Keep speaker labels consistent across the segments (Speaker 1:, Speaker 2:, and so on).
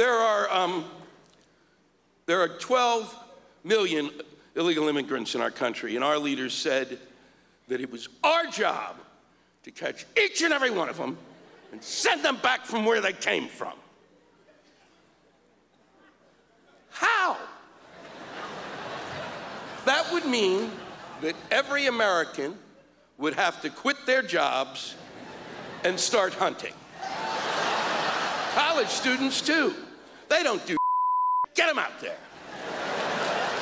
Speaker 1: there are, um, there are 12 million illegal immigrants in our country, and our leaders said that it was our job to catch each and every one of them and send them back from where they came from. How? that would mean that every American would have to quit their jobs and start hunting. College students, too. They don't do get them out there.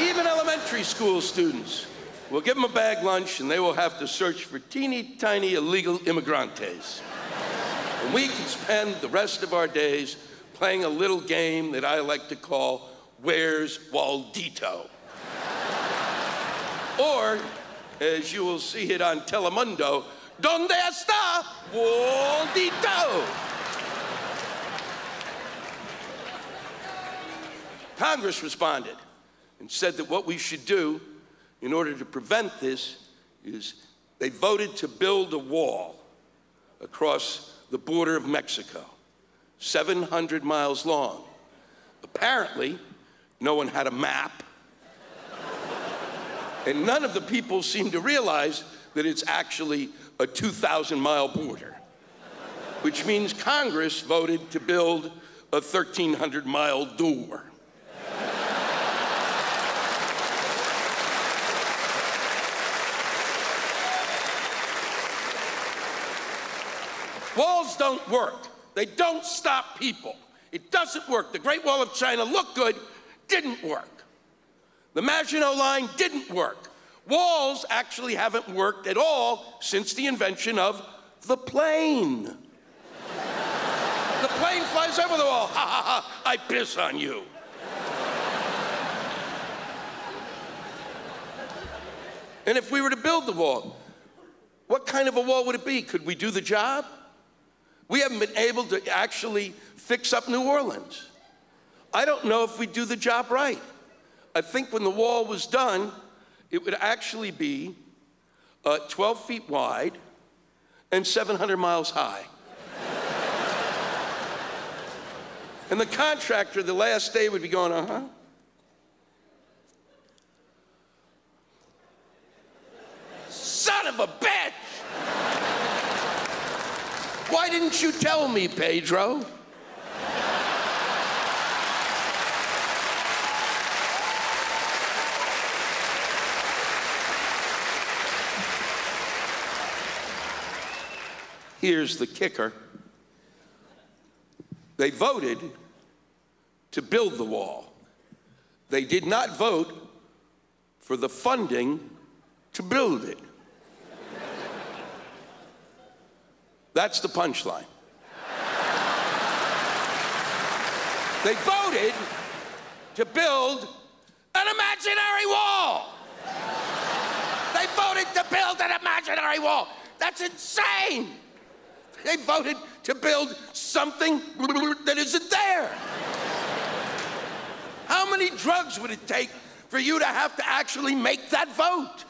Speaker 1: Even elementary school students. We'll give them a bag lunch and they will have to search for teeny tiny illegal immigrantes. And we can spend the rest of our days playing a little game that I like to call Where's Waldito? or, as you will see it on Telemundo, ¿Dónde está Waldito? Congress responded and said that what we should do in order to prevent this is they voted to build a wall across the border of Mexico, 700 miles long. Apparently, no one had a map, and none of the people seemed to realize that it's actually a 2,000 mile border, which means Congress voted to build a 1,300 mile door. Walls don't work. They don't stop people. It doesn't work. The Great Wall of China looked good, didn't work. The Maginot Line didn't work. Walls actually haven't worked at all since the invention of the plane. the plane flies over the wall. Ha ha ha, I piss on you. and if we were to build the wall, what kind of a wall would it be? Could we do the job? We haven't been able to actually fix up New Orleans. I don't know if we do the job right. I think when the wall was done, it would actually be uh, 12 feet wide and 700 miles high. and the contractor, the last day, would be going, uh huh. Son of a bitch! Why didn't you tell me, Pedro? Here's the kicker they voted to build the wall, they did not vote for the funding to build it. That's the punchline. they voted to build an imaginary wall. They voted to build an imaginary wall. That's insane. They voted to build something that isn't there. How many drugs would it take for you to have to actually make that vote?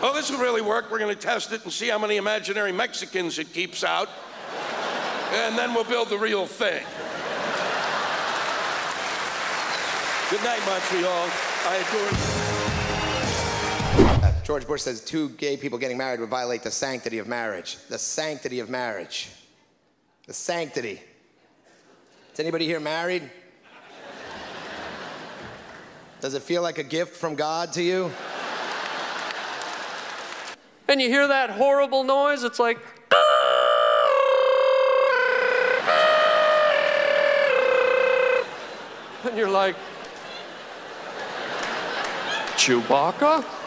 Speaker 1: Oh, this will really work. We're going to test it and see how many imaginary Mexicans it keeps out. And then we'll build the real thing. Good night, Montreal. I
Speaker 2: adore you. Uh, George Bush says two gay people getting married would violate the sanctity of marriage. The sanctity of marriage. The sanctity. Is anybody here married? Does it feel like a gift from God to you?
Speaker 3: And you hear that horrible noise, it's like, and you're like, Chewbacca?